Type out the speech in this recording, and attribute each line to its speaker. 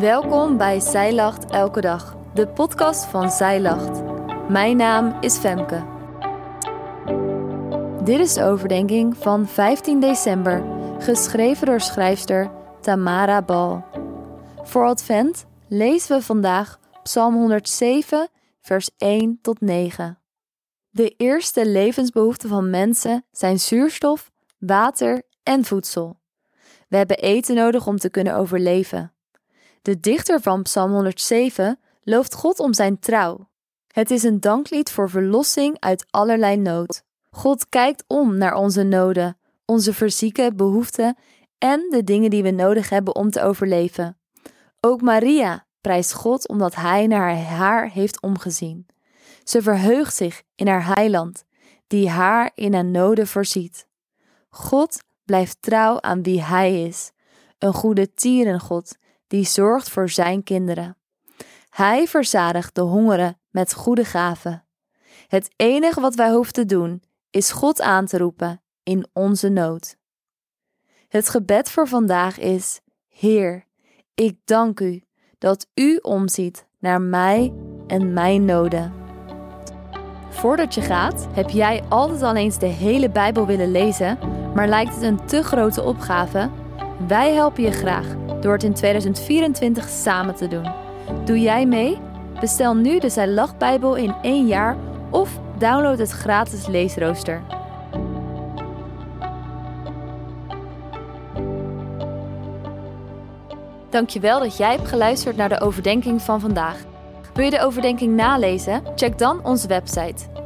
Speaker 1: Welkom bij Zij Lacht Elke Dag, de podcast van Zij Lacht. Mijn naam is Femke. Dit is de overdenking van 15 december, geschreven door schrijfster Tamara Bal. Voor Advent lezen we vandaag Psalm 107, vers 1 tot 9. De eerste levensbehoeften van mensen zijn zuurstof, water en voedsel. We hebben eten nodig om te kunnen overleven. De dichter van Psalm 107 looft God om zijn trouw. Het is een danklied voor verlossing uit allerlei nood. God kijkt om naar onze noden, onze fysieke behoeften en de dingen die we nodig hebben om te overleven. Ook Maria prijst God omdat hij naar haar heeft omgezien. Ze verheugt zich in haar heiland, die haar in haar noden voorziet. God blijft trouw aan wie hij is, een goede tierengod die zorgt voor zijn kinderen. Hij verzadigt de hongeren met goede gaven. Het enige wat wij hoeven te doen is God aan te roepen in onze nood. Het gebed voor vandaag is: Heer, ik dank u dat u omziet naar mij en mijn noden. Voordat je gaat, heb jij altijd al eens de hele Bijbel willen lezen, maar lijkt het een te grote opgave? Wij helpen je graag door het in 2024 samen te doen. Doe jij mee? Bestel nu de Zij Lach Bijbel in één jaar of download het gratis leesrooster. Dankjewel dat jij hebt geluisterd naar de overdenking van vandaag. Wil je de overdenking nalezen? Check dan onze website.